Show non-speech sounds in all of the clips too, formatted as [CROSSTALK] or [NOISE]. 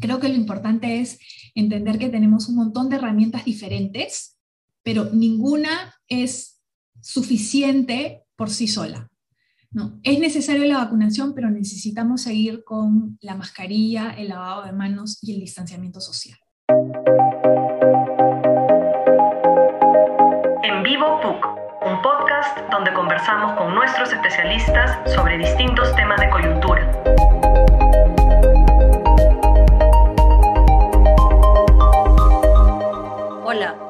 creo que lo importante es entender que tenemos un montón de herramientas diferentes, pero ninguna es suficiente por sí sola. No, es necesario la vacunación, pero necesitamos seguir con la mascarilla, el lavado de manos y el distanciamiento social. En vivo PUC, un podcast donde conversamos con nuestros especialistas sobre distintos temas de coyuntura.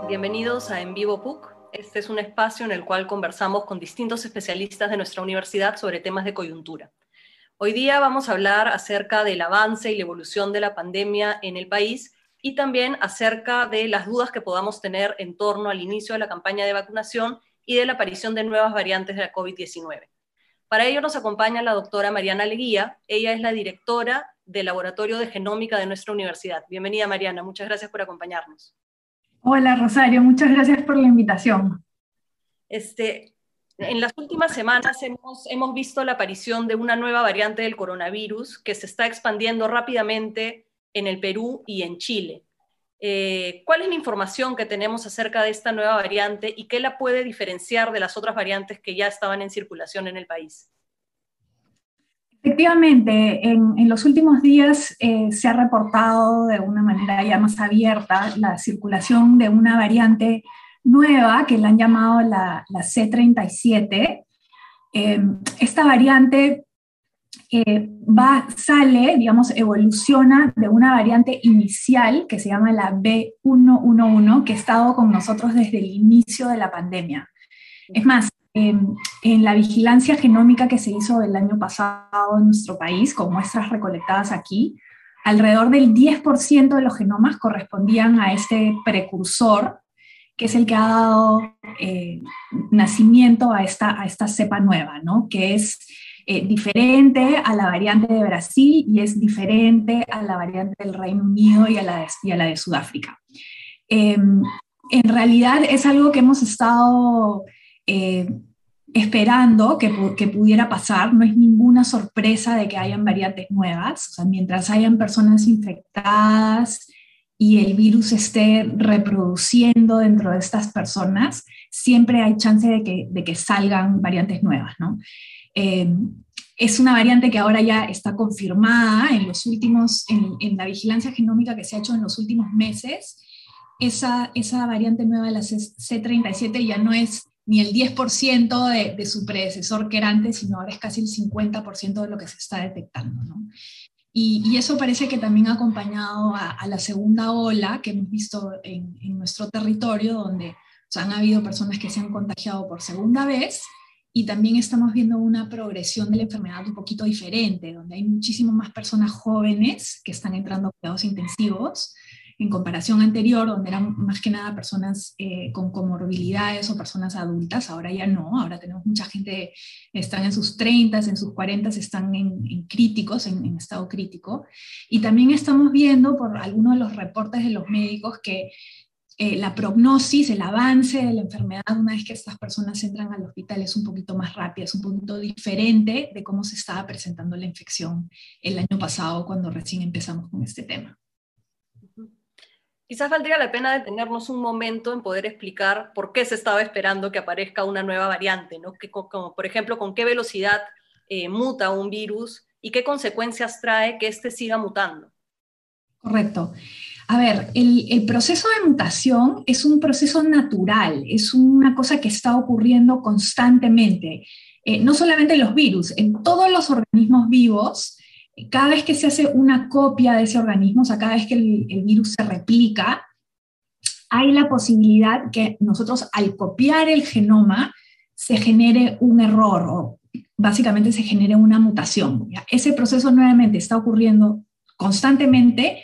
Bienvenidos a En Vivo PUC. Este es un espacio en el cual conversamos con distintos especialistas de nuestra universidad sobre temas de coyuntura. Hoy día vamos a hablar acerca del avance y la evolución de la pandemia en el país y también acerca de las dudas que podamos tener en torno al inicio de la campaña de vacunación y de la aparición de nuevas variantes de la COVID-19. Para ello nos acompaña la doctora Mariana Leguía. Ella es la directora del Laboratorio de Genómica de nuestra universidad. Bienvenida, Mariana. Muchas gracias por acompañarnos. Hola Rosario, muchas gracias por la invitación. Este, en las últimas semanas hemos, hemos visto la aparición de una nueva variante del coronavirus que se está expandiendo rápidamente en el Perú y en Chile. Eh, ¿Cuál es la información que tenemos acerca de esta nueva variante y qué la puede diferenciar de las otras variantes que ya estaban en circulación en el país? Efectivamente, en, los últimos días eh, se ha reportado de una manera ya más abierta la circulación de una variante nueva que la han llamado la, C37. Em, esta variante eh, sale, digamos, evoluciona de una variante inicial que se llama la B111, que ha estado con nosotros desde el inicio de la pandemia. Es más, en la vigilancia genómica que se hizo el año pasado en nuestro país, con muestras recolectadas aquí, alrededor del 10% de los genomas correspondían a este precursor, que es el que ha dado eh, nacimiento a esta, a esta cepa nueva, ¿no? que es eh, diferente a la variante de Brasil y es diferente a la variante del Reino Unido y a la de, y a la de Sudáfrica. Em, en realidad es algo que hemos estado eh, esperando que, pudiera pasar, no es ninguna sorpresa de que hayan variantes nuevas, o sea, mientras hayan personas infectadas y el virus esté reproduciendo dentro de estas personas, siempre hay chance de que, de que salgan variantes nuevas, ¿no? Eh, es una variante que ahora ya está confirmada en los últimos, en, la vigilancia genómica que se ha hecho en los últimos meses. Esa, esa variante nueva de la C37 ya no es ni el 10% de, de, su predecesor que era antes, sino ahora es casi el 50% de lo que se está detectando. ¿no? Y, y, eso parece que también ha acompañado a, la segunda ola que hemos visto en, en nuestro territorio, donde o sea, han habido personas que se han contagiado por segunda vez y también estamos viendo una progresión de la enfermedad un poquito diferente, donde hay muchísimas más personas jóvenes que están entrando a cuidados intensivos en comparación anterior, donde eran más que nada personas eh, con comorbilidades o personas adultas, ahora ya no, ahora tenemos mucha gente, están en sus 30, en sus 40, están en, críticos, en, estado crítico. Y también estamos viendo por algunos de los reportes de los médicos que eh, la prognosis, el avance de la enfermedad una vez que estas personas entran al hospital es un poquito más rápida, es un poquito diferente de cómo se estaba presentando la infección el año pasado cuando recién empezamos con este tema. Quizás valdría la pena detenernos un momento en poder explicar por qué se estaba esperando que aparezca una nueva variante, ¿no? Que, como, por ejemplo, con qué velocidad eh, muta un virus y qué consecuencias trae que éste siga mutando. Correcto. A ver, el, proceso de mutación es un proceso natural, es una cosa que está ocurriendo constantemente, eh, no solamente en los virus, en todos los organismos vivos cada vez que se hace una copia de ese organismo, o sea, cada vez que el, virus se replica, hay la posibilidad que nosotros al copiar el genoma se genere un error o básicamente se genere una mutación. Ese proceso nuevamente está ocurriendo constantemente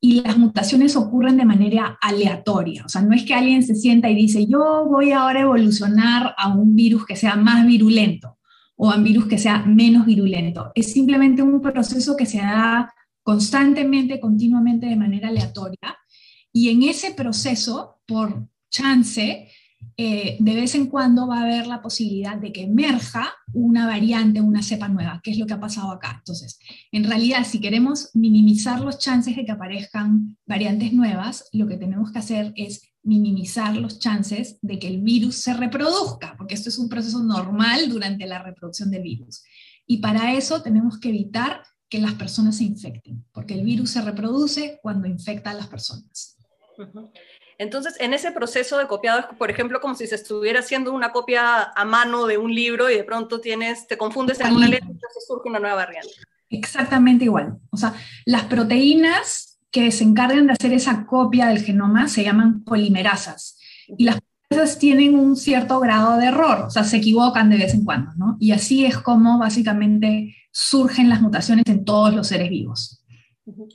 y las mutaciones ocurren de manera aleatoria. O sea, no es que alguien se sienta y dice, yo voy ahora a evolucionar a un virus que sea más virulento o a un virus que sea menos virulento. Es simplemente un proceso que se da constantemente, continuamente, de manera aleatoria. Y en ese proceso, por chance, eh, de vez en cuando va a haber la posibilidad de que emerja una variante, una cepa nueva, que es lo que ha pasado acá. Entonces, en realidad, si queremos minimizar los chances de que aparezcan variantes nuevas, lo que tenemos que hacer es minimizar los chances de que el virus se reproduzca, porque esto es un proceso normal durante la reproducción del virus. Y para eso tenemos que evitar que las personas se infecten, porque el virus se reproduce cuando infecta a las personas. Entonces, en ese proceso de copiado es, por ejemplo, como si se estuviera haciendo una copia a mano de un libro y de pronto tienes, te confundes en una letra y entonces surge una nueva variante. Exactamente igual. O sea, las proteínas que se encargan de hacer esa copia del genoma se llaman polimerasas. Y las polimerasas tienen un cierto grado de error, o sea, se equivocan de vez en cuando, ¿no? Y así es como básicamente surgen las mutaciones en todos los seres vivos.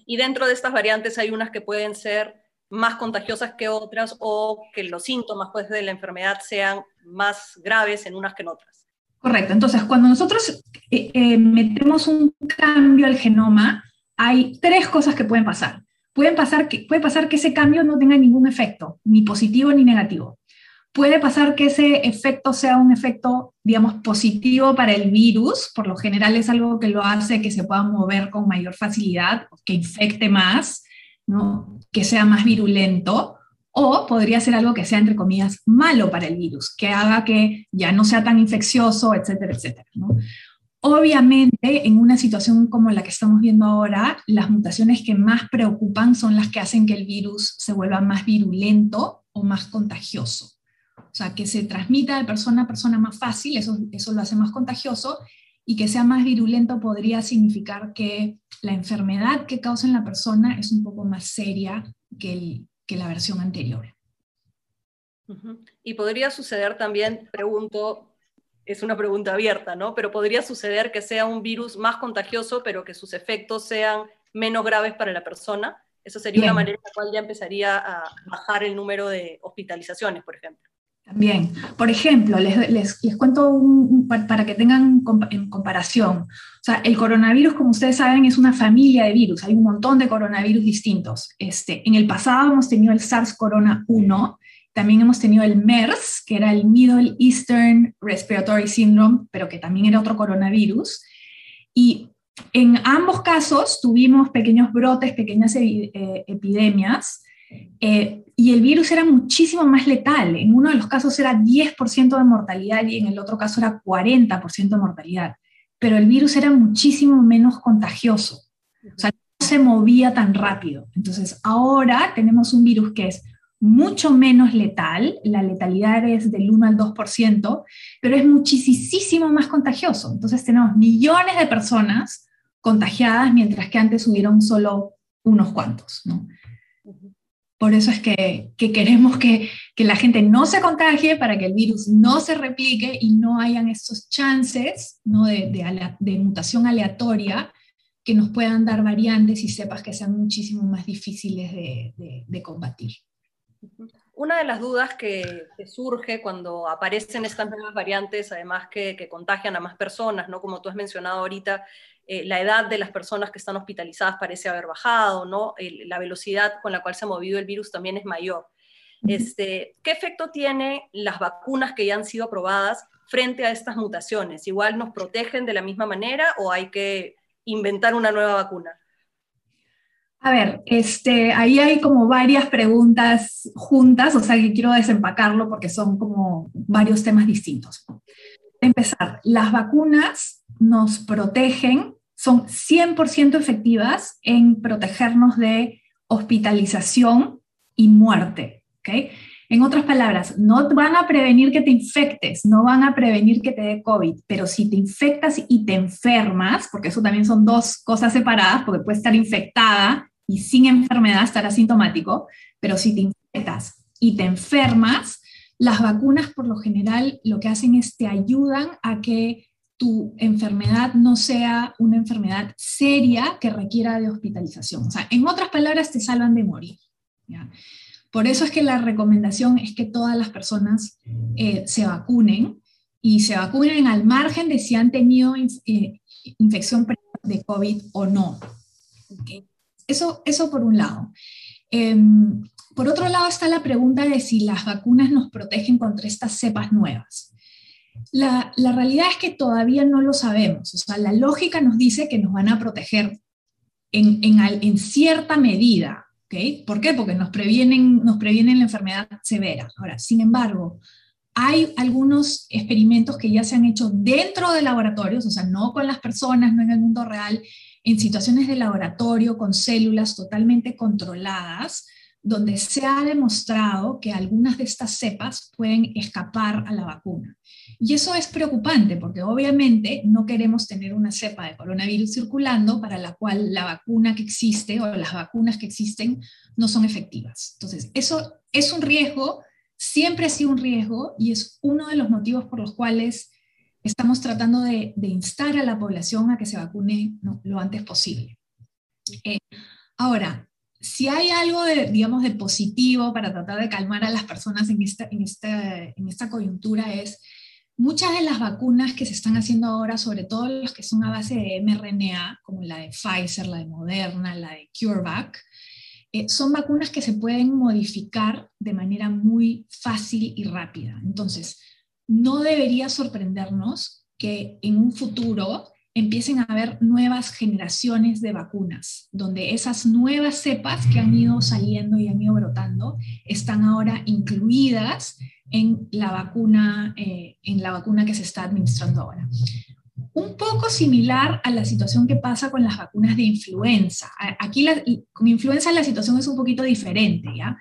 Y dentro de estas variantes hay unas que pueden ser más contagiosas que otras o que los síntomas pues, de la enfermedad sean más graves en unas que en otras. Correcto. Entonces, cuando nosotros eh, eh, metemos un cambio al genoma, hay tres cosas que pueden pasar. Pueden pasar que, puede pasar que ese cambio no tenga ningún efecto, ni positivo ni negativo. Puede pasar que ese efecto sea un efecto, digamos, positivo para el virus, por lo general es algo que lo hace que se pueda mover con mayor facilidad, que infecte más, ¿no? que sea más virulento, o podría ser algo que sea, entre comillas, malo para el virus, que haga que ya no sea tan infeccioso, etcétera, etcétera. Obviamente, en una situación como la que estamos viendo ahora, las mutaciones que más preocupan son las que hacen que el virus se vuelva más virulento o más contagioso. O sea, que se transmita de persona a persona más fácil, eso, eso lo hace más contagioso, y que sea más virulento podría significar que la enfermedad que causa en la persona es un poco más seria que, que la versión anterior. Y podría suceder también, pregunto, es una pregunta abierta, ¿no? Pero podría suceder que sea un virus más contagioso, pero que sus efectos sean menos graves para la persona. Eso sería una manera en la cual ya empezaría a bajar el número de hospitalizaciones, por ejemplo. También, por ejemplo, les, les, les cuento para que tengan en comparación. O sea, el coronavirus, como ustedes saben, es una familia de virus. Hay un montón de coronavirus distintos. Este, en el pasado hemos tenido el SARS-CoV-1, también hemos tenido el MERS, que era el Middle Eastern Respiratory Syndrome, pero que también era otro coronavirus. Y en ambos casos tuvimos pequeños brotes, pequeñas eh, epidemias. Eh, y el virus era muchísimo más letal. En uno de los casos era 10% de mortalidad y en el otro caso era 40% de mortalidad. Pero el virus era muchísimo menos contagioso. O sea, no se movía tan rápido. Entonces, ahora tenemos un virus que es mucho menos letal, la letalidad es del 1 al 2%, pero es muchísimo más contagioso. Entonces tenemos millones de personas contagiadas, mientras que antes hubieron solo unos cuantos. ¿no? Por eso es que, queremos que, la gente no se contagie para que el virus no se replique y no hayan estos chances de, mutación aleatoria que nos puedan dar variantes y cepas que sean muchísimo más difíciles de, combatir. Una de las dudas que, surge cuando aparecen estas nuevas variantes, además que, que, contagian a más personas, ¿no? como tú has mencionado ahorita, eh, la edad de las personas que están hospitalizadas parece haber bajado, ¿no? la velocidad con la cual se ha movido el virus también es mayor. Este, ¿Qué efecto tienen las vacunas que ya han sido aprobadas frente a estas mutaciones? ¿Igual nos protegen de la misma manera o hay que inventar una nueva vacuna? A ver, este, ahí hay como varias preguntas juntas, o sea que quiero desempacarlo porque son como varios temas distintos. Empezar, las vacunas nos protegen son 100% efectivas en protegernos de hospitalización y muerte. ¿okay? En otras palabras, no van a prevenir que te infectes, no van a prevenir que te dé COVID, pero si te infectas y te enfermas, porque eso también son dos cosas separadas, porque puedes estar infectada y sin enfermedad estar asintomático, pero si te infectas y te enfermas, las vacunas por lo general lo que hacen es te ayudan a que tu enfermedad no sea una enfermedad seria que requiera de hospitalización. O sea, en otras palabras, te salvan de morir. Por eso es que la recomendación es que todas las personas eh, se vacunen y se vacunen al margen de si han tenido eh, infección de COVID o no. Eso, eso por un lado. Em, por otro lado está la pregunta de si las vacunas nos protegen contra estas cepas nuevas. La, realidad es que todavía no lo sabemos. O sea, la lógica nos dice que nos van a proteger en, en, cierta medida. ¿okay? ¿Por qué? Porque nos previenen, nos previenen la enfermedad severa. Ahora, sin embargo, hay algunos experimentos que ya se han hecho dentro de laboratorios, o sea, no con las personas, no en el mundo real, en situaciones de laboratorio con células totalmente controladas, donde se ha demostrado que algunas de estas cepas pueden escapar a la vacuna. Y eso es preocupante porque obviamente no queremos tener una cepa de coronavirus circulando para la cual la vacuna que existe o las vacunas que existen no son efectivas. Entonces, eso es un riesgo, siempre ha sido un riesgo y es uno de los motivos por los cuales estamos tratando de, instar a la población a que se vacune lo antes posible. Eh, ahora, si hay algo, de, digamos, de positivo para tratar de calmar a las personas en esta, en en esta coyuntura es muchas de las vacunas que se están haciendo ahora, sobre todo las que son a base de mRNA, como la de Pfizer, la de Moderna, la de CureVac, eh, son vacunas que se pueden modificar de manera muy fácil y rápida. Entonces, no debería sorprendernos que en un futuro empiecen a haber nuevas generaciones de vacunas, donde esas nuevas cepas que han ido saliendo y han ido brotando están ahora incluidas en la vacuna, eh, en la vacuna que se está administrando ahora. Un poco similar a la situación que pasa con las vacunas de influenza. Aquí con influenza la situación es un poquito diferente, ¿ya?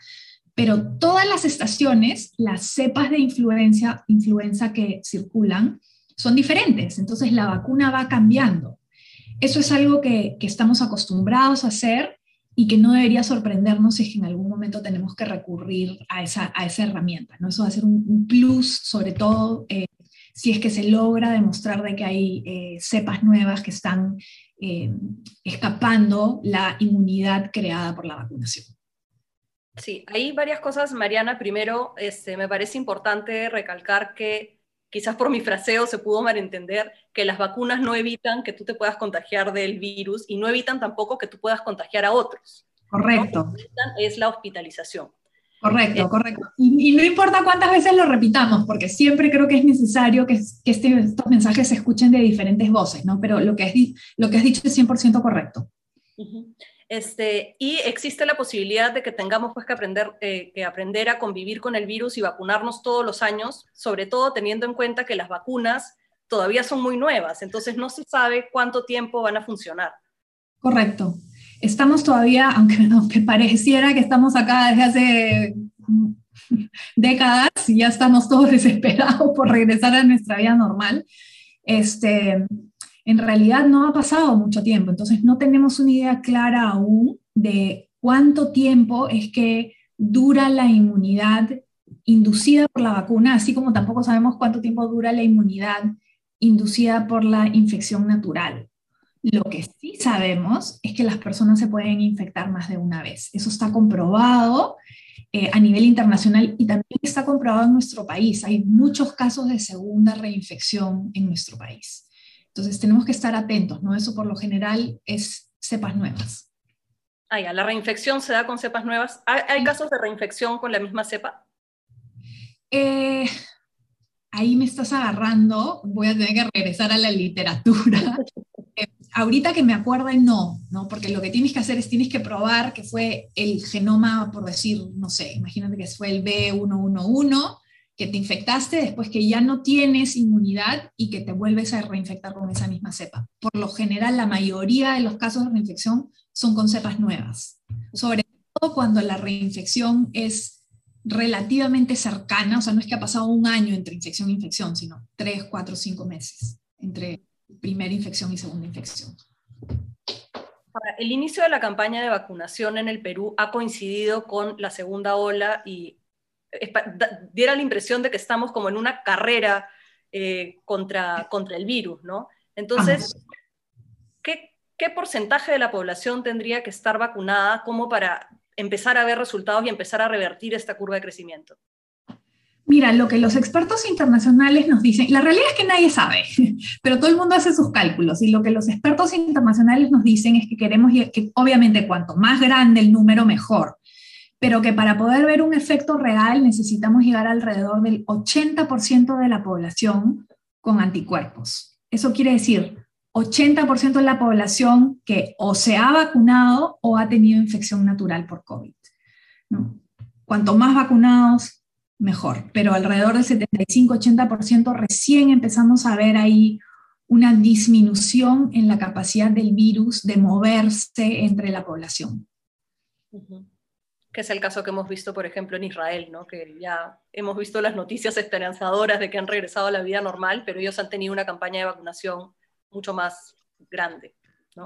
Pero todas las estaciones, las cepas de influenza, influenza que circulan, son diferentes, entonces la vacuna va cambiando. Eso es algo que, estamos acostumbrados a hacer y que no debería sorprendernos si es que en algún momento tenemos que recurrir a esa, a esa herramienta. ¿no? Eso va a ser un, plus, sobre todo eh, si es que se logra demostrar de que hay eh, cepas nuevas que están eh, escapando la inmunidad creada por la vacunación. Sí, hay varias cosas, Mariana. Primero, este, me parece importante recalcar que quizás por mi fraseo se pudo malentender, que las vacunas no evitan que tú te puedas contagiar del virus y no evitan tampoco que tú puedas contagiar a otros. Correcto. Lo que evitan es la hospitalización. Correcto, eh, correcto. Y, no importa cuántas veces lo repitamos, porque siempre creo que es necesario que, este, estos mensajes se escuchen de diferentes voces, ¿no? Pero lo que, es, lo que has dicho es 100% correcto. Este, y existe la posibilidad de que tengamos pues, que, aprender, eh, que aprender a convivir con el virus y vacunarnos todos los años, sobre todo teniendo en cuenta que las vacunas todavía son muy nuevas, entonces no se sabe cuánto tiempo van a funcionar. Correcto. Estamos todavía, [LAUGHS] aunque, aunque pareciera que estamos acá desde hace [LAUGHS] décadas y ya estamos todos [LAUGHS] desesperados por regresar a nuestra vida normal, este, en realidad no ha pasado mucho tiempo, entonces no tenemos una idea clara aún de cuánto tiempo es que dura la inmunidad inducida por la vacuna, así como tampoco sabemos cuánto tiempo dura la inmunidad inducida por la infección natural. Lo que sí sabemos es que las personas se pueden infectar más de una vez. Eso está comprobado eh, a nivel internacional y también está comprobado en nuestro país. Hay muchos casos de segunda reinfección en nuestro país. Entonces tenemos que estar atentos, ¿no? Eso por lo general es cepas nuevas. Ah, ya, la reinfección se da con cepas nuevas. ¿Hay, casos de reinfección con la misma cepa? Eh, ahí me estás agarrando, voy a tener que regresar a la literatura. [LAUGHS] Eh, ahorita que me acuerdo, no, no, porque lo que tienes que hacer es tienes que probar que fue el genoma, por decir, no sé, imagínate que fue el B111 que te infectaste después que ya no tienes inmunidad y que te vuelves a reinfectar con esa misma cepa. Por lo general, la mayoría de los casos de reinfección son con cepas nuevas, sobre todo cuando la reinfección es relativamente cercana, o sea, no es que ha pasado un año entre infección e infección, sino tres, cuatro, cinco meses entre primera infección y segunda infección. El inicio de la campaña de vacunación en el Perú ha coincidido con la segunda ola y diera la impresión de que estamos como en una carrera eh, contra, contra el virus, ¿no? Entonces, ¿qué, ¿qué, porcentaje de la población tendría que estar vacunada como para empezar a ver resultados y empezar a revertir esta curva de crecimiento? Mira, lo que los expertos internacionales nos dicen, la realidad es que nadie sabe, [LAUGHS] pero todo el mundo hace sus cálculos y lo que los expertos internacionales nos dicen es que queremos que obviamente cuanto más grande el número mejor, pero que para poder ver un efecto real necesitamos llegar alrededor del 80% de la población con anticuerpos. Eso quiere decir 80% de la población que o se ha vacunado o ha tenido infección natural por COVID. Cuanto más vacunados, mejor, pero alrededor del 75-80% recién empezamos a ver ahí una disminución en la capacidad del virus de moverse entre la población. Es el caso que hemos visto, por ejemplo, en Israel, ¿no? que ya hemos visto las noticias esperanzadoras de que han regresado a la vida normal, pero ellos han tenido una campaña de vacunación mucho más grande.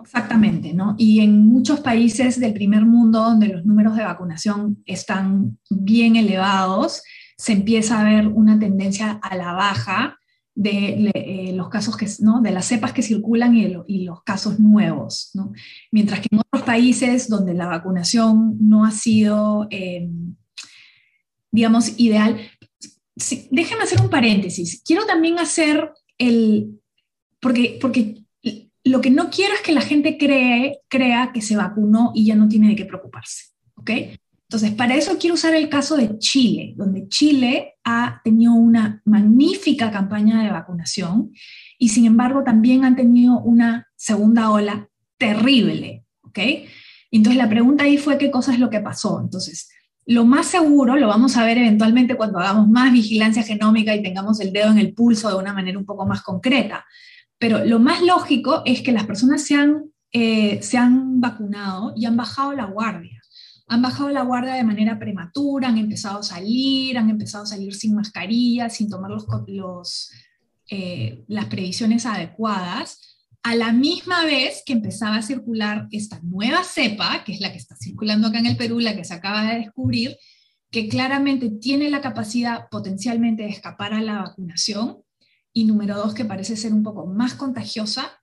Exactamente, ¿no? Y en muchos países del primer mundo donde los números de vacunación están bien elevados, se empieza a ver una tendencia a la baja de eh, los casos que, ¿no? de las cepas que circulan y, y, los casos nuevos, ¿no? Mientras que en otros países donde la vacunación no ha sido, em, digamos, ideal, déjenme hacer un paréntesis. Quiero también hacer el, porque, porque lo que no quiero es que la gente cree, crea que se vacunó y ya no tiene de qué preocuparse, ¿ok? Entonces, para eso quiero usar el caso de Chile, donde Chile ha tenido una magnífica campaña de vacunación y sin embargo también han tenido una segunda ola terrible, ¿ok? Entonces la pregunta ahí fue qué cosa es lo que pasó. Entonces, lo más seguro, lo vamos a ver eventualmente cuando hagamos más vigilancia genómica y tengamos el dedo en el pulso de una manera un poco más concreta, pero lo más lógico es que las personas se han, eh, se han vacunado y han bajado la guardia han bajado la guardia de manera prematura, han empezado a salir, han empezado a salir sin mascarilla, sin tomar los, eh, las previsiones adecuadas, a la misma vez que empezaba a circular esta nueva cepa, que es la que está circulando acá en el Perú, la que se acaba de descubrir, que claramente tiene la capacidad potencialmente de escapar a la vacunación, y número dos, que parece ser un poco más contagiosa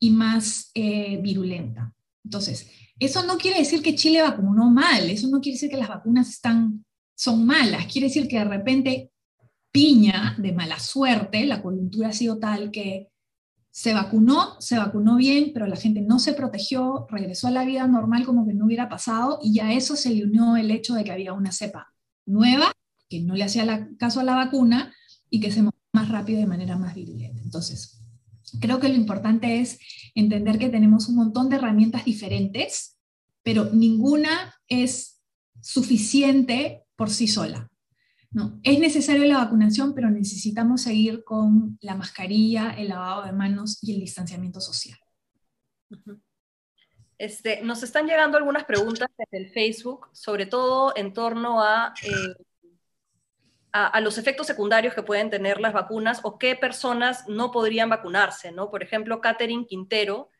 y más eh, virulenta. Entonces, eso no quiere decir que Chile vacunó mal, eso no quiere decir que las vacunas están, son malas, quiere decir que de repente piña de mala suerte, la coyuntura ha sido tal que se vacunó, se vacunó bien, pero la gente no se protegió, regresó a la vida normal como que no hubiera pasado y a eso se le unió el hecho de que había una cepa nueva que no le hacía caso a la vacuna y que se movía más rápido de manera más virulenta. Entonces, creo que lo importante es entender que tenemos un montón de herramientas diferentes pero ninguna es suficiente por sí sola. ¿no? Es necesario la vacunación, pero necesitamos seguir con la mascarilla, el lavado de manos y el distanciamiento social. Este, nos están llegando algunas preguntas desde el Facebook, sobre todo en torno a, eh, a, los efectos secundarios que pueden tener las vacunas o qué personas no podrían vacunarse. ¿no? Por ejemplo, Catherine Quintero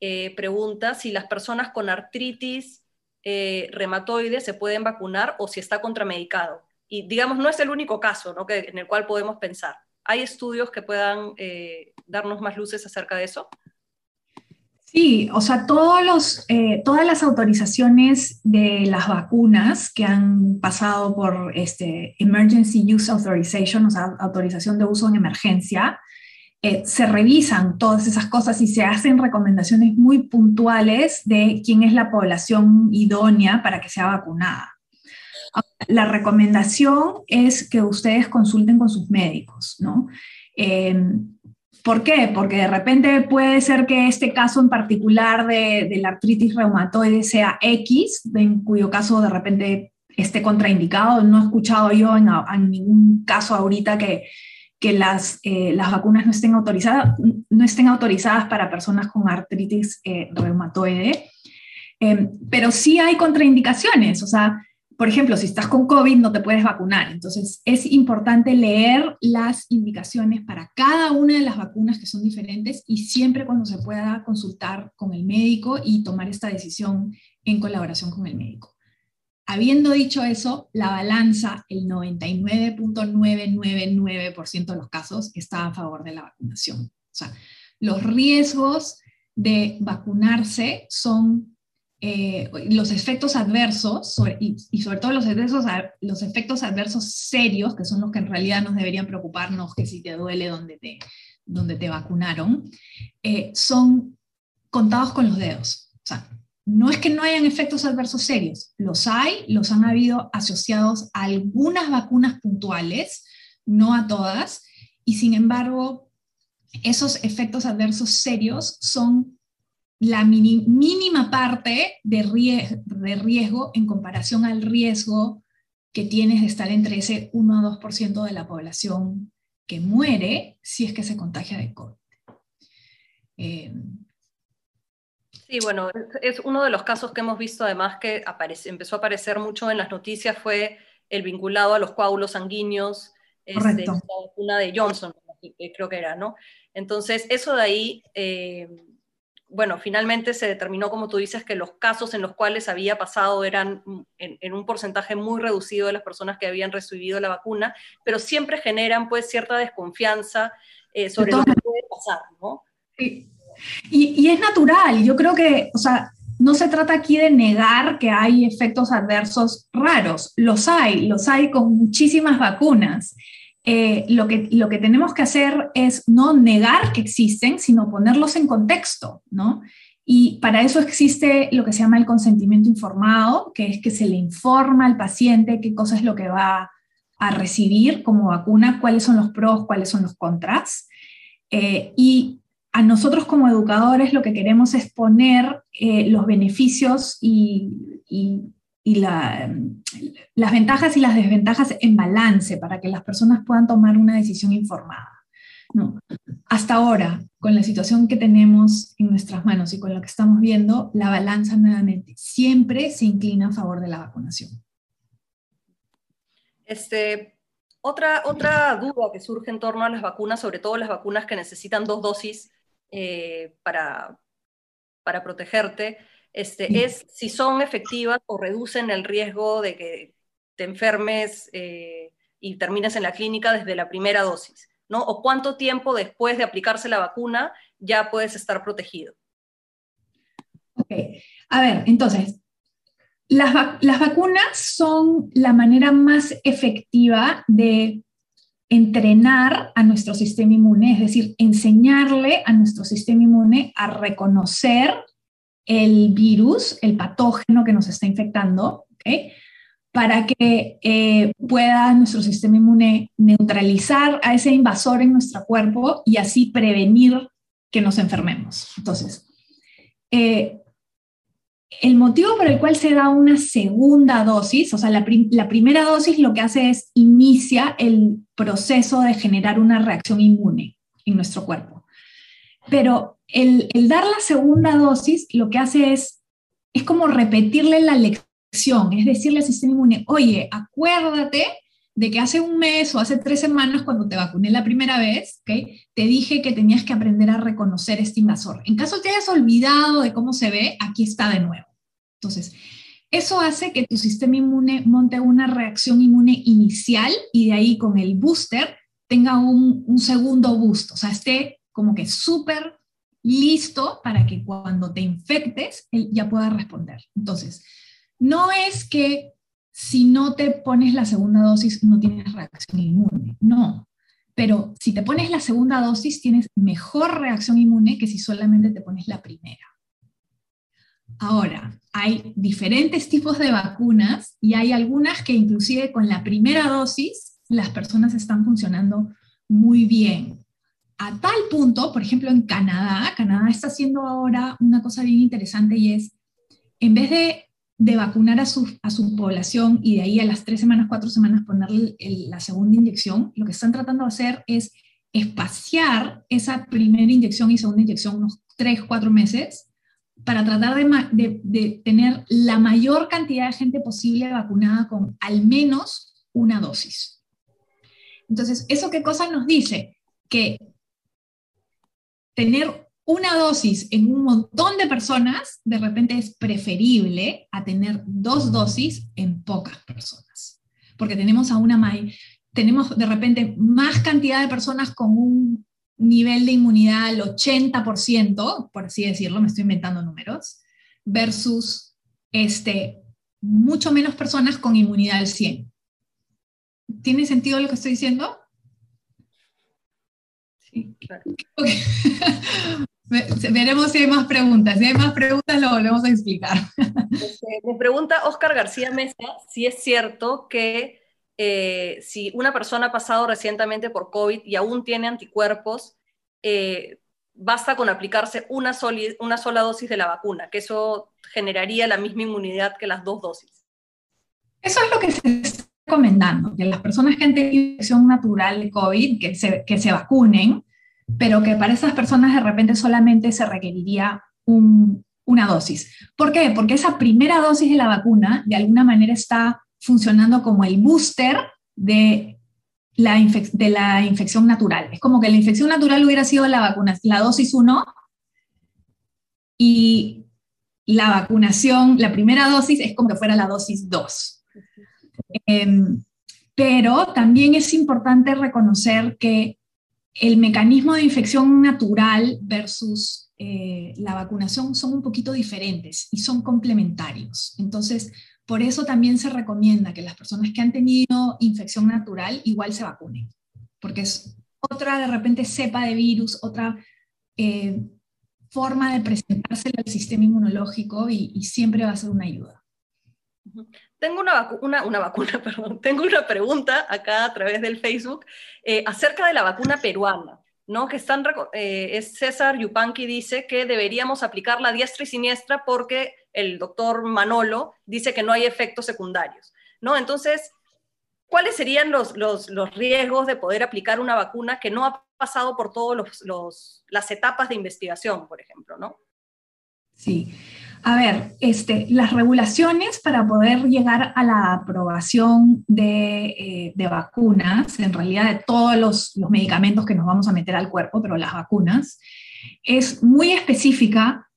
eh, pregunta si las personas con artritis eh, reumatoide se pueden vacunar o si está contramedicado. Y digamos, no es el único caso ¿no? que, en el cual podemos pensar. ¿Hay estudios que puedan eh, darnos más luces acerca de eso? Sí, o sea, todos los, todas las autorizaciones de las vacunas que han pasado por este Emergency Use Authorization, o sea, autorización de uso en emergencia, eh, se revisan todas esas cosas y se hacen recomendaciones muy puntuales de quién es la población idónea para que sea vacunada. La recomendación es que ustedes consulten con sus médicos, ¿no? Em, ¿Por qué? Porque de repente puede ser que este caso en particular de, la artritis reumatoide sea X, en cuyo caso de repente esté contraindicado. No he escuchado yo en, en ningún caso ahorita que, que las, eh, las vacunas no estén, autorizadas, no estén autorizadas para personas con artritis eh, reumatoide, em, pero sí hay contraindicaciones, o sea, por ejemplo, si estás con COVID no te puedes vacunar, entonces es importante leer las indicaciones para cada una de las vacunas que son diferentes y siempre cuando se pueda consultar con el médico y tomar esta decisión en colaboración con el médico. Habiendo dicho eso, la balanza, el 99.999% de los casos está a favor de la vacunación. O sea, los riesgos de vacunarse son eh, los efectos adversos, y, sobre todo los efectos, los efectos adversos serios, que son los que en realidad nos deberían preocuparnos, que si te duele donde te, donde te vacunaron, eh, son contados con los dedos. O sea, no es que no hayan efectos adversos serios, los hay, los han habido asociados a algunas vacunas puntuales, no a todas, y sin embargo, esos efectos adversos serios son la mínima parte de, riesgo en comparación al riesgo que tienes de estar entre ese 1 a 2% de la población que muere si es que se contagia de COVID. Eh, sí, bueno, es uno de los casos que hemos visto además que empezó a aparecer mucho en las noticias fue el vinculado a los coágulos sanguíneos, este, la vacuna de Johnson, creo que era, ¿no? Entonces, eso de ahí, eh, bueno, finalmente se determinó, como tú dices, que los casos en los cuales había pasado eran en, un porcentaje muy reducido de las personas que habían recibido la vacuna, pero siempre generan pues cierta desconfianza eh, sobre lo que puede pasar, ¿no? Sí. Y, es natural, yo creo que, o sea, no se trata aquí de negar que hay efectos adversos raros, los hay, los hay con muchísimas vacunas. Eh, lo, que, lo que tenemos que hacer es no negar que existen, sino ponerlos en contexto, ¿no? Y para eso existe lo que se llama el consentimiento informado, que es que se le informa al paciente qué cosa es lo que va a recibir como vacuna, cuáles son los pros, cuáles son los contras. Eh, y a nosotros como educadores lo que queremos es poner eh, los beneficios y, las ventajas y las desventajas en balance para que las personas puedan tomar una decisión informada. Hasta ahora, con la situación que tenemos en nuestras manos y con lo que estamos viendo, la balanza nuevamente siempre se inclina a favor de la vacunación. Este, otra, otra duda que surge en torno a las vacunas, sobre todo las vacunas que necesitan dos dosis, eh, para, para protegerte, este, es si son efectivas o reducen el riesgo de que te enfermes eh, y termines en la clínica desde la primera dosis, ¿no? O cuánto tiempo después de aplicarse la vacuna ya puedes estar protegido. Ok, a ver, entonces, las, las vacunas son la manera más efectiva de entrenar a nuestro sistema inmune, es decir, enseñarle a nuestro sistema inmune a reconocer el virus, el patógeno que nos está infectando, para que eh, pueda nuestro sistema inmune neutralizar a ese invasor en nuestro cuerpo y así prevenir que nos enfermemos. Entonces, eh, el motivo por el cual se da una segunda dosis, o sea, la, primera dosis lo que hace es inicia el proceso de generar una reacción inmune en nuestro cuerpo. Pero el, dar la segunda dosis lo que hace es, es como repetirle la lección, es decirle al sistema inmune, oye, acuérdate de que hace un mes o hace tres semanas cuando te vacuné la primera vez, ¿okay? te dije que tenías que aprender a reconocer este invasor. En caso te hayas olvidado de cómo se ve, aquí está de nuevo. Entonces, eso hace que tu sistema inmune monte una reacción inmune inicial y de ahí con el booster tenga un, un segundo boost, o sea, esté como que súper listo para que cuando te infectes, ya pueda responder. Entonces, no es que si no te pones la segunda dosis no tienes reacción inmune, no. Pero si te pones la segunda dosis tienes mejor reacción inmune que si solamente te pones la primera. Ahora, hay diferentes tipos de vacunas y hay algunas que inclusive con la primera dosis las personas están funcionando muy bien. A tal punto, por ejemplo, en Canadá, Canadá está haciendo ahora una cosa bien interesante y es, en vez de de vacunar a su, a su población y de ahí a las tres semanas, cuatro semanas ponerle la segunda inyección, lo que están tratando de hacer es espaciar esa primera inyección y segunda inyección unos tres, cuatro meses para tratar de, de, tener la mayor cantidad de gente posible vacunada con al menos una dosis. Entonces, ¿eso qué cosa nos dice? Que tener una dosis en un montón de personas de repente es preferible a tener dos dosis en pocas personas, porque tenemos a una tenemos de repente más cantidad de personas con un nivel de inmunidad al 80%, por así decirlo, me estoy inventando números, versus este, mucho menos personas con inmunidad al 100. ¿Tiene sentido lo que estoy diciendo? Sí, claro. [LAUGHS] Veremos si hay más preguntas. Si hay más preguntas, lo volvemos a explicar. Este, me pregunta Oscar García Mesa si es cierto que eh, si una persona ha pasado recientemente por COVID y aún tiene anticuerpos, eh, basta con aplicarse una, una sola dosis de la vacuna, que eso generaría la misma inmunidad que las dos dosis. Eso es lo que se está recomendando, que las personas que han tenido infección natural de COVID, que se, que se vacunen, pero que para esas personas de repente solamente se requeriría una dosis. ¿Por qué? Porque esa primera dosis de la vacuna de alguna manera está funcionando como el booster de la, de la infección natural. Es como que la infección natural hubiera sido la vacuna, la dosis 1 y la vacunación, la primera dosis es como que fuera la dosis 2. Em, pero también es importante reconocer que el mecanismo de infección natural versus eh, la vacunación son un poquito diferentes y son complementarios. Entonces, por eso también se recomienda que las personas que han tenido infección natural igual se vacunen, porque es otra de repente cepa de virus, otra eh, forma de presentarse al sistema inmunológico y, siempre va a ser una ayuda. Tengo una, una, vacuna, [LAUGHS] perdón, tengo una pregunta acá a través del Facebook eh, acerca de la vacuna peruana. ¿no? Que están, eh, es César Yupanqui dice que deberíamos aplicar la diestra y siniestra porque el doctor Manolo dice que no hay efectos secundarios, ¿no? Entonces, ¿cuáles serían los, los, los riesgos de poder aplicar una vacuna que no ha pasado por todas las etapas de investigación, por ejemplo, ¿no? Sí. A ver, este, las regulaciones para poder llegar a la aprobación de, eh, de vacunas, en realidad de todos los, los, medicamentos que nos vamos a meter al cuerpo, pero las vacunas, es muy específica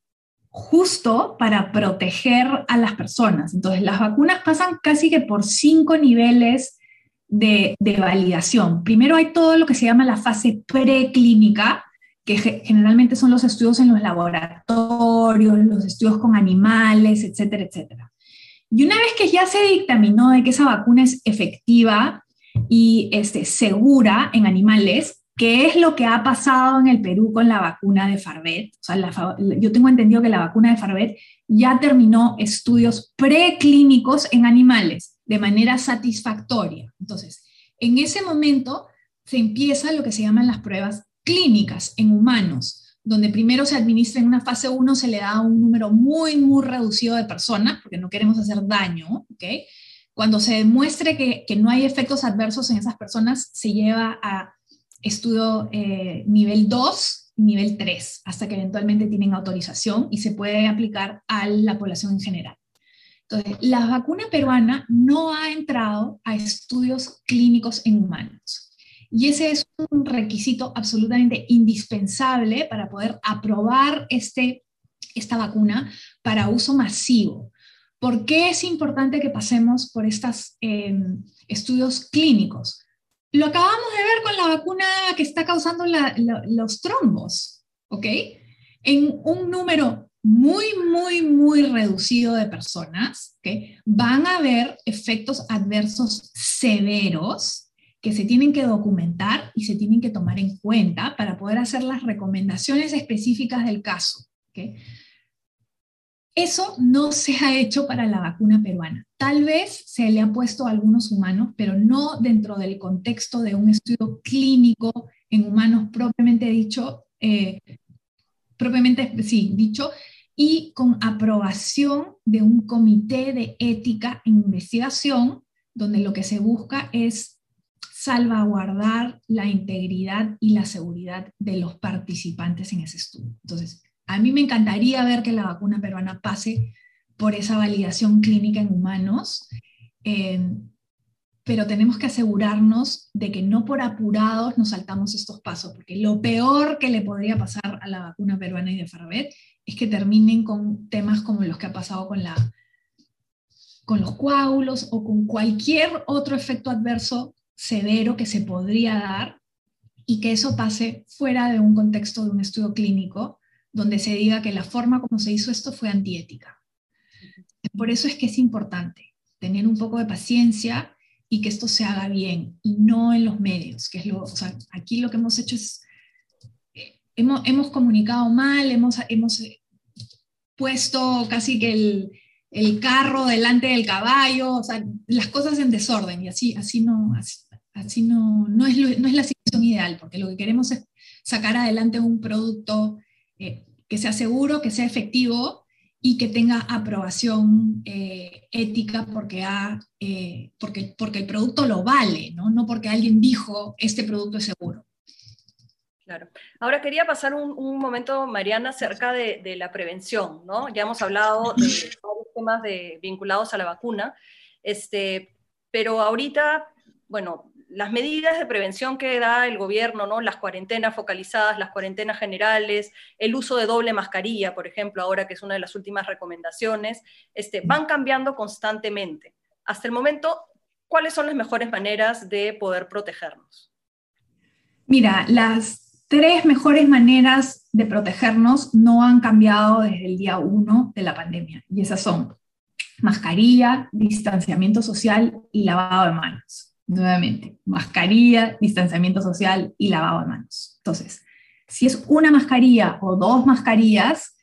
justo para proteger a las personas. Entonces, las vacunas pasan casi que por cinco niveles de, de validación. Primero hay todo lo que se llama la fase preclínica, que generalmente son los estudios en los laboratorios, los estudios con animales, etcétera, etcétera. Y una vez que ya se dictaminó de que esa vacuna es efectiva y este, segura en animales, ¿qué es lo que ha pasado en el Perú con la vacuna de Farvet? O sea, yo tengo entendido que la vacuna de Farvet ya terminó estudios preclínicos en animales de manera satisfactoria. Entonces, en ese momento se empieza lo que se llaman las pruebas clínicas en humanos, donde primero se administra en una fase 1, se le da un número muy, muy reducido de personas, porque no queremos hacer daño, ¿ok? Cuando se demuestre que, que no hay efectos adversos en esas personas, se lleva a estudio eh, nivel 2 y nivel 3, hasta que eventualmente tienen autorización y se puede aplicar a la población en general. Entonces, la vacuna peruana no ha entrado a estudios clínicos en humanos. Y ese es un requisito absolutamente indispensable para poder aprobar este, esta vacuna para uso masivo. ¿Por qué es importante que pasemos por estos em, estudios clínicos? Lo acabamos de ver con la vacuna que está causando los trombos, ¿ok? En un número muy, muy, muy reducido de personas, ¿ok? Van a haber efectos adversos severos que se tienen que documentar y se tienen que tomar en cuenta para poder hacer las recomendaciones específicas del caso. Eso no se ha hecho para la vacuna peruana. Tal vez se le ha puesto a algunos humanos, pero no dentro del contexto de un estudio clínico en humanos propiamente dicho, eh, propiamente sí, dicho, y con aprobación de un comité de ética e investigación, donde lo que se busca es salvaguardar la integridad y la seguridad de los participantes en ese estudio. Entonces, a mí me encantaría ver que la vacuna peruana pase por esa validación clínica en humanos, em, pero tenemos que asegurarnos de que no por apurados nos saltamos estos pasos, porque lo peor que le podría pasar a la vacuna peruana y de Farabet es que terminen con temas como los que ha pasado con la con los coágulos o con cualquier otro efecto adverso severo que se podría dar y que eso pase fuera de un contexto de un estudio clínico donde se diga que la forma como se hizo esto fue antiética. Por eso es que es importante tener un poco de paciencia y que esto se haga bien y no en los medios, que es lo, o sea, aquí lo que hemos hecho es hemos, hemos comunicado mal, hemos, hemos puesto casi que el, el, carro delante del caballo, o sea, las cosas en desorden y así, así, no, así, no, no, es no es la situación ideal, porque lo que queremos es sacar adelante un producto eh, que sea seguro, que sea efectivo y que tenga aprobación eh, ética porque, ha, eh, porque, porque el producto lo vale, ¿no? no porque alguien dijo este producto es seguro. Claro. Ahora quería pasar un, momento, Mariana, acerca de, la prevención, ¿no? Ya hemos hablado de varios temas de, vinculados a la vacuna, este, pero ahorita, bueno, las medidas de prevención que da el gobierno, ¿no? Las cuarentenas focalizadas, las cuarentenas generales, el uso de doble mascarilla, por ejemplo, ahora que es una de las últimas recomendaciones, este, van cambiando constantemente. Hasta el momento, ¿cuáles son las mejores maneras de poder protegernos? Mira, las tres mejores maneras de protegernos no han cambiado desde el día uno de la pandemia. Y esas son mascarilla, distanciamiento social y lavado de manos. Nuevamente, mascarilla, distanciamiento social y lavado de manos. Entonces, si es una mascarilla o dos mascarillas,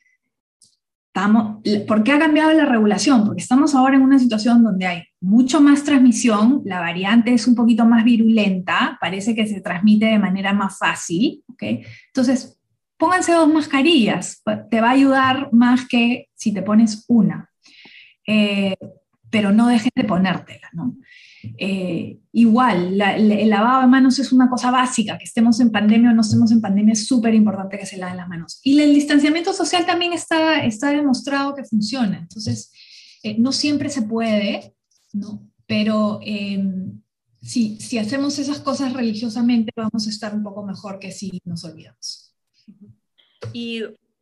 ¿por qué ha cambiado la regulación? Porque estamos ahora en una situación donde hay mucho más transmisión, la variante es un poquito más virulenta, parece que se transmite de manera más fácil. Entonces, pónganse dos mascarillas, te va a ayudar más que si te pones una, eh, pero no dejes de ponértela, ¿no? Eh, igual, el lavado de manos es una cosa básica, que estemos en pandemia o no estemos en pandemia, es súper importante que se laven las manos. Y el distanciamiento social también está, está demostrado que funciona. Entonces, eh, no siempre se puede, ¿no? Pero em, si, hacemos esas cosas religiosamente, vamos a estar un poco mejor que si nos olvidamos.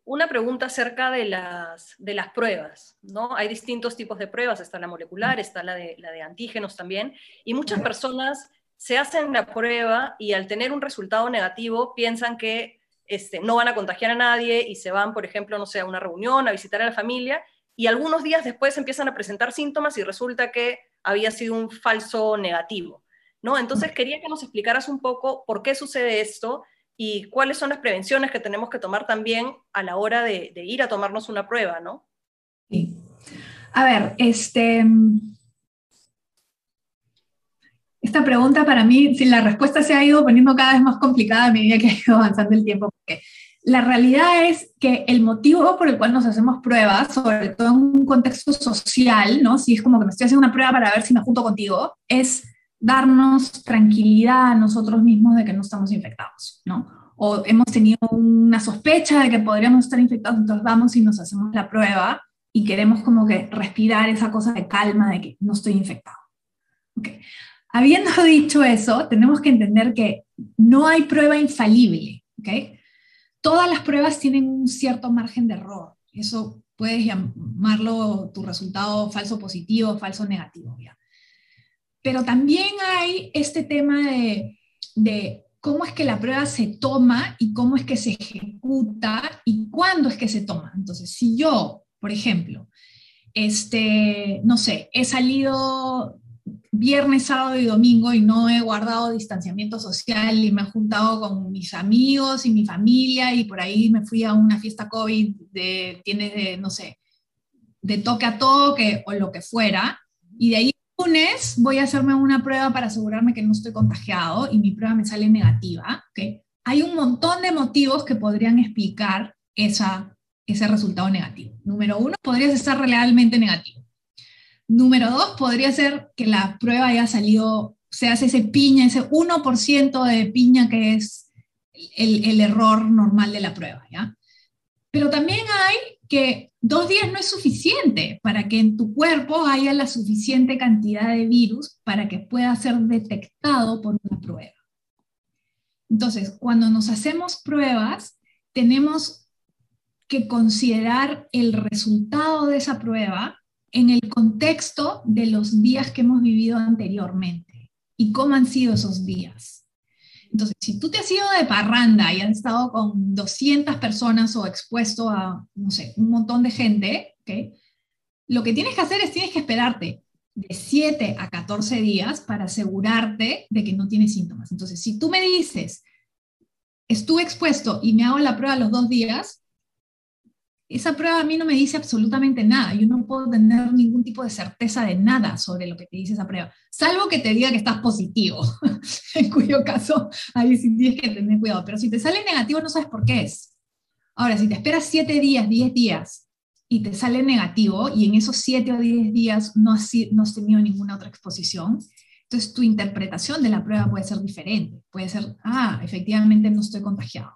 Una pregunta acerca de las, de las pruebas, ¿no? Hay distintos tipos de pruebas, está la molecular, está la de, la de antígenos también, y muchas personas se hacen la prueba y al tener un resultado negativo piensan que este, no van a contagiar a nadie y se van, por ejemplo, no sé, a una reunión, a visitar a la familia, y algunos días después empiezan a presentar síntomas y resulta que había sido un falso negativo, ¿no? Entonces quería que nos explicaras un poco por qué sucede esto y cuáles son las prevenciones que tenemos que tomar también a la hora de, ir a tomarnos una prueba, ¿no? Sí. A ver, este, esta pregunta para mí, si la respuesta se ha ido poniendo cada vez más complicada a medida que ha ido avanzando el tiempo, porque la realidad es que el motivo por el cual nos hacemos pruebas, sobre todo en un contexto social, ¿no? Si es como que me estoy haciendo una prueba para ver si me junto contigo, es darnos tranquilidad a nosotros mismos de que no estamos infectados, ¿no? O hemos tenido una sospecha de que podríamos estar infectados, entonces vamos y nos hacemos la prueba y queremos como que respirar esa cosa de calma de que no estoy infectado. Okay. Habiendo [LAUGHS] dicho eso, tenemos que entender que no hay prueba infalible, ¿ok? Todas las pruebas tienen un cierto margen de error. Eso puedes llamarlo tu resultado falso positivo, falso negativo. ¿ya? Pero también hay este tema de, cómo es que la prueba se toma y cómo es que se ejecuta y cuándo es que se toma. Entonces, si yo, por ejemplo, este, no sé, he salido viernes, sábado y domingo y no he guardado distanciamiento social y me he juntado con mis amigos y mi familia y por ahí me fui a una fiesta COVID de, tienes de, no sé, de toque a toque o lo que fuera, y de ahí lunes voy a hacerme una prueba para asegurarme que no estoy contagiado y mi prueba me sale negativa. ¿okay? Hay un montón de motivos que podrían explicar ese resultado negativo. Número uno, podrías estar realmente negativo. Número dos, podría ser que la prueba haya salido, se hace ese piña, ese 1% de piña que es el, el error normal de la prueba, ¿ya? Pero también hay que dos días no es suficiente para que en tu cuerpo haya la suficiente cantidad de virus para que pueda ser detectado por una prueba. Entonces, cuando nos hacemos pruebas, tenemos que considerar el resultado de esa prueba en el contexto de los días que hemos vivido anteriormente y cómo han sido esos días. Entonces, si tú te has ido de parranda y has estado con 200 personas o expuesto a, no sé, un montón de gente, ¿okay? lo que tienes que hacer es tienes que esperarte de 7 a 14 días para asegurarte de que no tienes síntomas. Entonces, si tú me dices, estuve expuesto y me hago la prueba los dos días, esa prueba a mí no me dice absolutamente nada. Yo no puedo tener ningún tipo de certeza de nada sobre lo que te dice esa prueba, salvo que te diga que estás positivo, [LAUGHS] en cuyo caso ahí sí tienes que tener cuidado. Pero si te sale negativo no sabes por qué es. Ahora, si te esperas siete días, diez días y te sale negativo y en esos siete o diez días no has, no has tenido ninguna otra exposición, entonces tu interpretación de la prueba puede ser diferente. Puede ser, ah, efectivamente no estoy contagiado.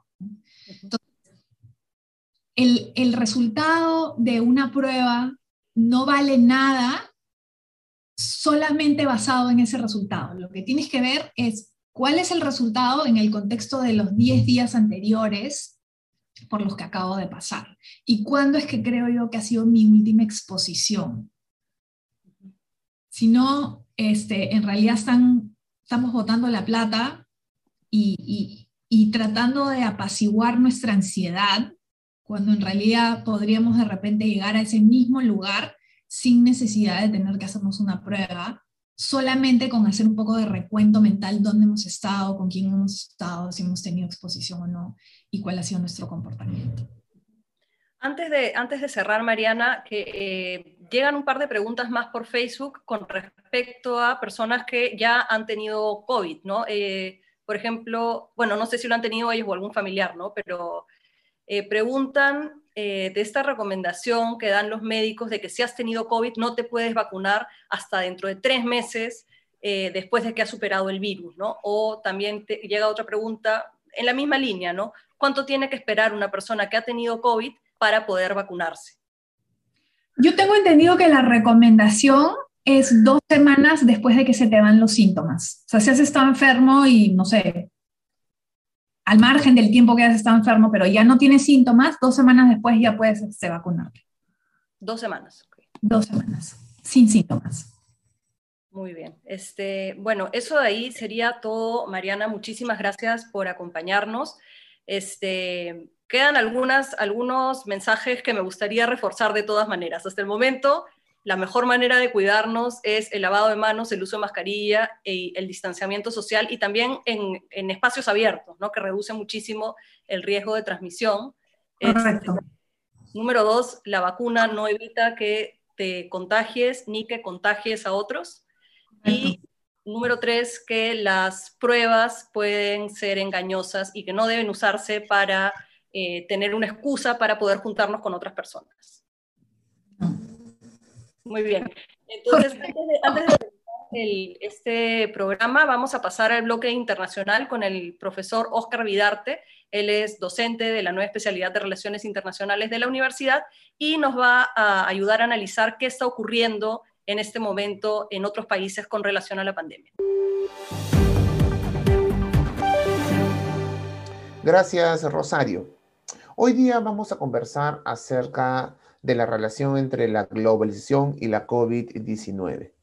Entonces, el, el resultado de una prueba no vale nada solamente basado en ese resultado. Lo que tienes que ver es cuál es el resultado en el contexto de los 10 días anteriores por los que acabo de pasar y cuándo es que creo yo que ha sido mi última exposición. Si no, este, en realidad están, estamos botando la plata y, y tratando de apaciguar nuestra ansiedad cuando en realidad podríamos de repente llegar a ese mismo lugar sin necesidad de tener que hacernos una prueba, solamente con hacer un poco de recuento mental dónde hemos estado, con quién hemos estado, si hemos tenido exposición o no y cuál ha sido nuestro comportamiento. Antes de, antes de cerrar, Mariana, que eh, llegan un par de preguntas más por Facebook con respecto a personas que ya han tenido COVID, ¿no? Eh, por ejemplo, bueno, no sé si lo han tenido ellos o algún familiar, ¿no? Pero eh, preguntan eh, de esta recomendación que dan los médicos de que si has tenido COVID no te puedes vacunar hasta dentro de tres meses eh, después de que has superado el virus, ¿no? O también llega otra pregunta en la misma línea, ¿no? ¿Cuánto tiene que esperar una persona que ha tenido COVID para poder vacunarse? Yo tengo entendido que la recomendación es dos semanas después de que se te van los síntomas. O sea, si has estado enfermo y, no sé, al margen del tiempo que has estado enfermo, pero ya no tienes síntomas, dos semanas después ya puedes este, vacunarte. Dos semanas. Dos semanas, sin síntomas. Muy bien. Este, bueno, eso de ahí sería todo. Mariana, muchísimas gracias por acompañarnos. Este, quedan algunas, algunos mensajes que me gustaría reforzar de todas maneras. Hasta el momento, la mejor manera de cuidarnos es el lavado de manos, el uso de mascarilla y el distanciamiento social y también en, espacios abiertos, ¿no? que reduce muchísimo el riesgo de transmisión. Correcto. número dos, la vacuna no evita que te contagies ni que contagies a otros. Y número tres, que las pruebas pueden ser engañosas y que no deben usarse para eh, tener una excusa para poder juntarnos con otras personas. Muy bien. Entonces, antes de, este programa, vamos a pasar al bloque internacional con el profesor Oscar Vidarte. Él es docente de la nueva especialidad de Relaciones Internacionales de la universidad y nos va a ayudar a analizar qué está ocurriendo en este momento en otros países con relación a la pandemia. Gracias, Rosario. Hoy día vamos a conversar acerca de la relación entre la globalización y la COVID-19.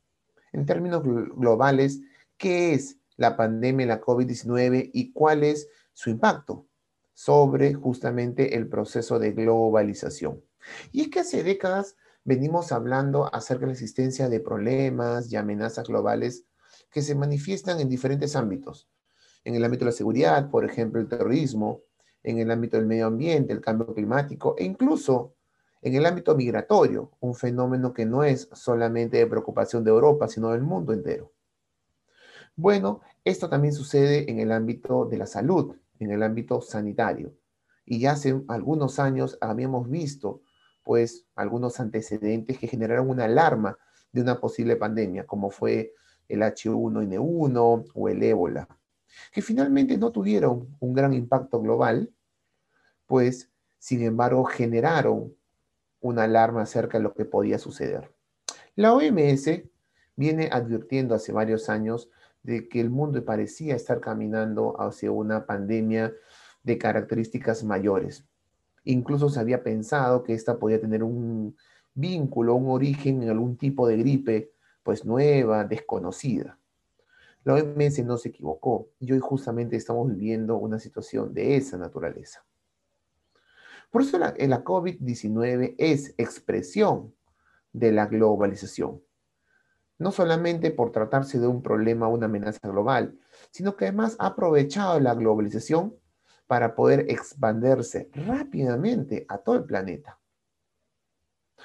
En términos globales, ¿qué es la pandemia, la COVID-19 y cuál es su impacto sobre justamente el proceso de globalización? Y es que hace décadas venimos hablando acerca de la existencia de problemas y amenazas globales que se manifiestan en diferentes ámbitos. En el ámbito de la seguridad, por ejemplo, el terrorismo, en el ámbito del medio ambiente, el cambio climático e incluso en el ámbito migratorio, un fenómeno que no es solamente de preocupación de Europa, sino del mundo entero. Bueno, esto también sucede en el ámbito de la salud, en el ámbito sanitario. Y ya hace algunos años habíamos visto, pues, algunos antecedentes que generaron una alarma de una posible pandemia, como fue el H1N1 o el ébola, que finalmente no tuvieron un gran impacto global, pues, sin embargo, generaron una alarma acerca de lo que podía suceder. La OMS viene advirtiendo hace varios años de que el mundo parecía estar caminando hacia una pandemia de características mayores. Incluso se había pensado que esta podía tener un vínculo, un origen en algún tipo de gripe, pues nueva, desconocida. La OMS no se equivocó y hoy justamente estamos viviendo una situación de esa naturaleza. Por eso la, la COVID-19 es expresión de la globalización. No solamente por tratarse de un problema una amenaza global, sino que además ha aprovechado la globalización para poder expandirse rápidamente a todo el planeta.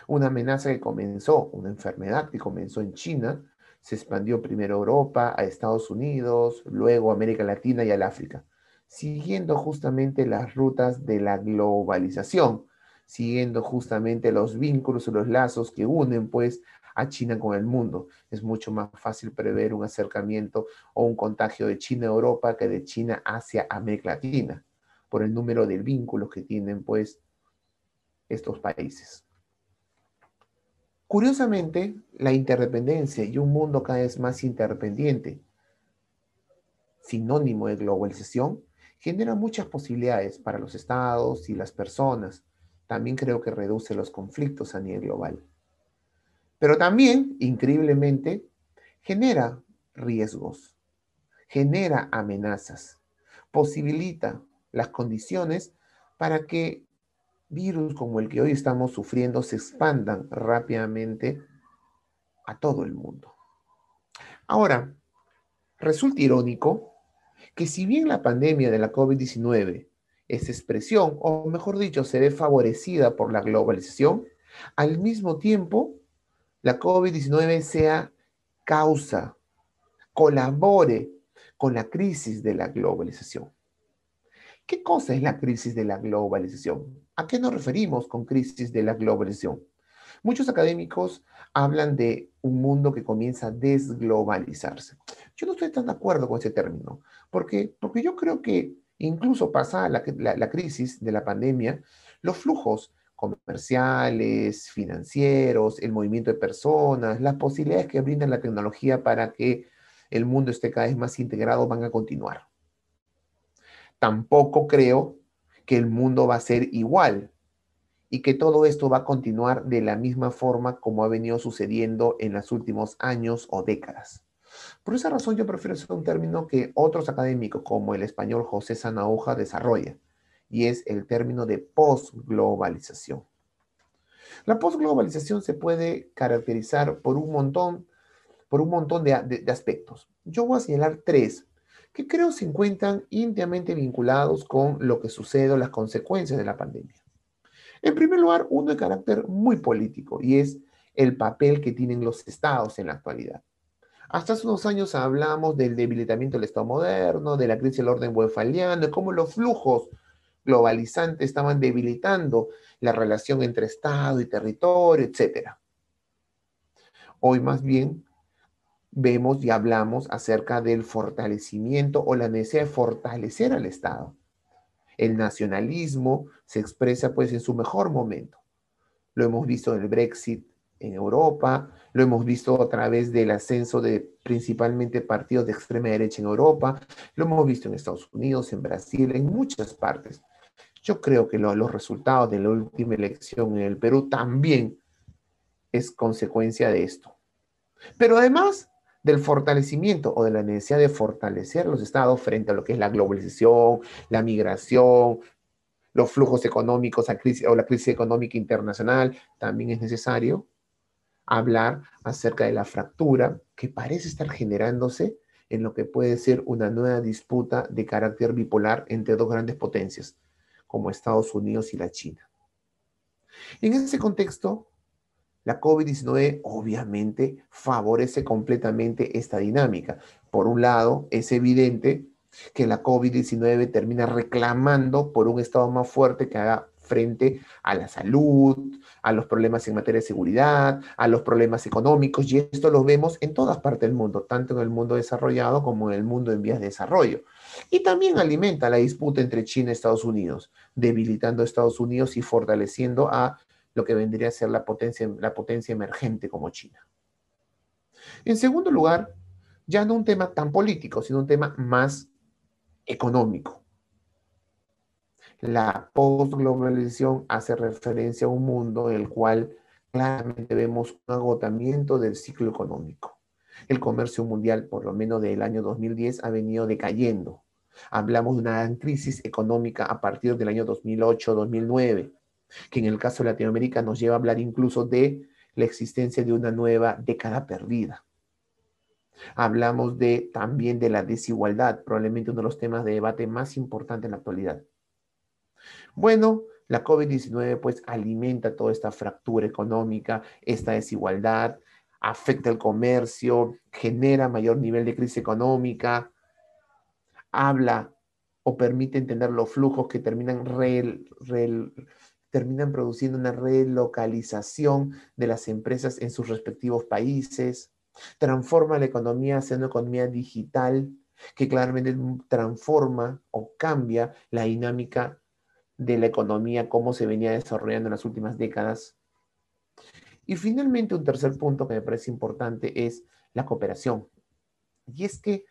Una amenaza que comenzó, una enfermedad que comenzó en China, se expandió primero a Europa, a Estados Unidos, luego a América Latina y al África, siguiendo justamente las rutas de la globalización, siguiendo justamente los vínculos o los lazos que unen pues a China con el mundo. Es mucho más fácil prever un acercamiento o un contagio de China a Europa que de China hacia América Latina, por el número de vínculos que tienen pues estos países. Curiosamente, la interdependencia y un mundo cada vez más interdependiente, sinónimo de globalización, genera muchas posibilidades para los estados y las personas. También creo que reduce los conflictos a nivel global. Pero también, increíblemente, genera riesgos, genera amenazas, posibilita las condiciones para que virus como el que hoy estamos sufriendo se expandan rápidamente a todo el mundo. Ahora, resulta irónico que si bien la pandemia de la COVID-19 es expresión, o mejor dicho, se ve favorecida por la globalización, al mismo tiempo la COVID-19 sea causa, colabore con la crisis de la globalización. ¿Qué cosa es la crisis de la globalización? ¿A qué nos referimos con crisis de la globalización? Muchos académicos hablan de un mundo que comienza a desglobalizarse. Yo no estoy tan de acuerdo con ese término, porque, porque yo creo que incluso pasada la, la crisis de la pandemia, los flujos comerciales, financieros, el movimiento de personas, las posibilidades que brinda la tecnología para que el mundo esté cada vez más integrado van a continuar. Tampoco creo que el mundo va a ser igual y que todo esto va a continuar de la misma forma como ha venido sucediendo en los últimos años o décadas. Por esa razón yo prefiero usar un término que otros académicos como el español José Sanauja desarrolla y es el término de posglobalización. La posglobalización se puede caracterizar por un montón, por un montón de, de aspectos. Yo voy a señalar tres que creo se encuentran íntimamente vinculados con lo que sucede o las consecuencias de la pandemia. En primer lugar, uno de carácter muy político y es el papel que tienen los estados en la actualidad. Hasta hace unos años hablamos del debilitamiento del Estado moderno, de la crisis del orden westfaliano, de cómo los flujos globalizantes estaban debilitando la relación entre Estado y territorio, etc. Hoy más bien vemos y hablamos acerca del fortalecimiento o la necesidad de fortalecer al Estado. El nacionalismo se expresa pues en su mejor momento. Lo hemos visto en el Brexit en Europa, lo hemos visto a través del ascenso de principalmente partidos de extrema derecha en Europa, lo hemos visto en Estados Unidos, en Brasil, en muchas partes. Yo creo que los resultados de la última elección en el Perú también es consecuencia de esto. Pero además del fortalecimiento o de la necesidad de fortalecer los estados frente a lo que es la globalización, la migración, los flujos económicos o la crisis económica internacional, también es necesario hablar acerca de la fractura que parece estar generándose en lo que puede ser una nueva disputa de carácter bipolar entre dos grandes potencias, como Estados Unidos y la China. En ese contexto, la COVID-19 obviamente favorece completamente esta dinámica. Por un lado, es evidente que la COVID-19 termina reclamando por un Estado más fuerte que haga frente a la salud, a los problemas en materia de seguridad, a los problemas económicos, y esto lo vemos en todas partes del mundo, tanto en el mundo desarrollado como en el mundo en vías de desarrollo. Y también alimenta la disputa entre China y Estados Unidos, debilitando a Estados Unidos y fortaleciendo a lo que vendría a ser la potencia, emergente como China. En segundo lugar, ya no un tema tan político, sino un tema más económico. La postglobalización hace referencia a un mundo en el cual claramente vemos un agotamiento del ciclo económico. El comercio mundial, por lo menos del año 2010, ha venido decayendo. Hablamos de una gran crisis económica a partir del año 2008-2009, que en el caso de Latinoamérica nos lleva a hablar incluso de la existencia de una nueva década perdida. Hablamos de, también de la desigualdad, probablemente uno de los temas de debate más importantes en la actualidad. Bueno, la COVID-19 pues alimenta toda esta fractura económica, esta desigualdad, afecta el comercio, genera mayor nivel de crisis económica, habla o permite entender los flujos que terminan, terminan produciendo una relocalización de las empresas en sus respectivos países, transforma la economía hacia una economía digital que claramente transforma o cambia la dinámica de la economía, cómo se venía desarrollando en las últimas décadas. Y finalmente, un tercer punto que me parece importante es la cooperación. Y es que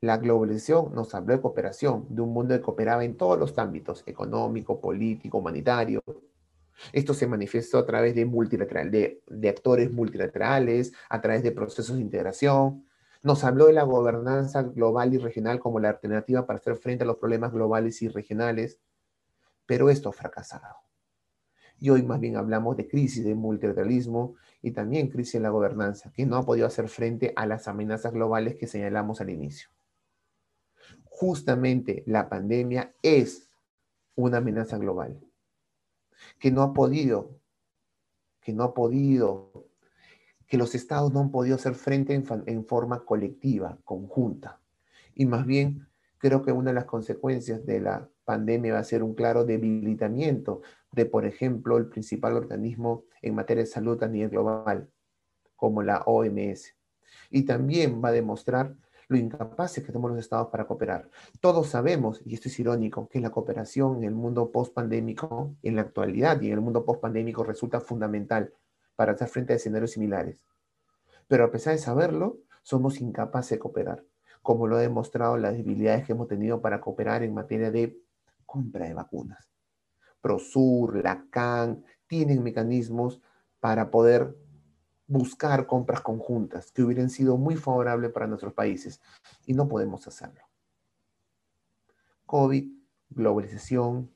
la globalización nos habló de cooperación, de un mundo que cooperaba en todos los ámbitos, económico, político, humanitario. Esto se manifestó a través de, multilateral, de, de actores multilaterales, a través de procesos de integración. Nos habló de la gobernanza global y regional como la alternativa para hacer frente a los problemas globales y regionales, pero esto ha fracasado. Y hoy más bien hablamos de crisis de multilateralismo y también crisis en la gobernanza, que no ha podido hacer frente a las amenazas globales que señalamos al inicio justamente la pandemia es una amenaza global, que no ha podido, que no ha podido, que los estados no han podido hacer frente en, forma colectiva, conjunta. Y más bien, creo que una de las consecuencias de la pandemia va a ser un claro debilitamiento de, por ejemplo, el principal organismo en materia de salud a nivel global, como la OMS. Y también va a demostrar lo incapaces que somos los estados para cooperar. Todos sabemos, y esto es irónico, que la cooperación en el mundo post-pandémico, en la actualidad y en el mundo post-pandémico resulta fundamental para hacer frente a escenarios similares. Pero a pesar de saberlo, somos incapaces de cooperar, como lo ha demostrado las debilidades que hemos tenido para cooperar en materia de compra de vacunas. Prosur, Lacan, tienen mecanismos para poder buscar compras conjuntas que hubieran sido muy favorables para nuestros países y no podemos hacerlo. COVID, globalización,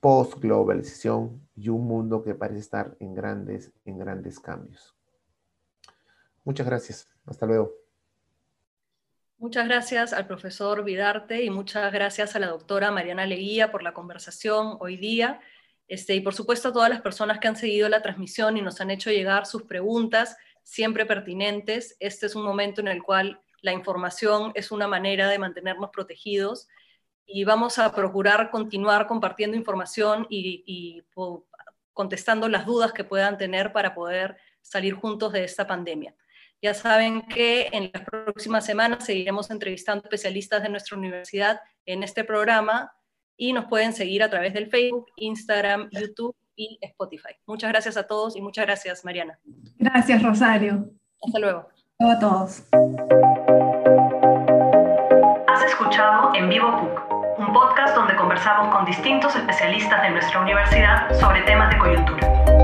post-globalización y un mundo que parece estar en grandes, en grandes cambios. Muchas gracias. Hasta luego. Muchas gracias al profesor Vidarte y muchas gracias a la doctora Mariana Leguía por la conversación hoy día. Este, y por supuesto a todas las personas que han seguido la transmisión y nos han hecho llegar sus preguntas, siempre pertinentes. Este es un momento en el cual la información es una manera de mantenernos protegidos y vamos a procurar continuar compartiendo información y, y contestando las dudas que puedan tener para poder salir juntos de esta pandemia. Ya saben que en las próximas semanas seguiremos entrevistando especialistas de nuestra universidad en este programa y nos pueden seguir a través del Facebook, Instagram, YouTube y Spotify. Muchas gracias a todos y muchas gracias, Mariana. Gracias, Rosario. Hasta luego. Hasta a todos. Has escuchado En Vivo PUC, un podcast donde conversamos con distintos especialistas de nuestra universidad sobre temas de coyuntura.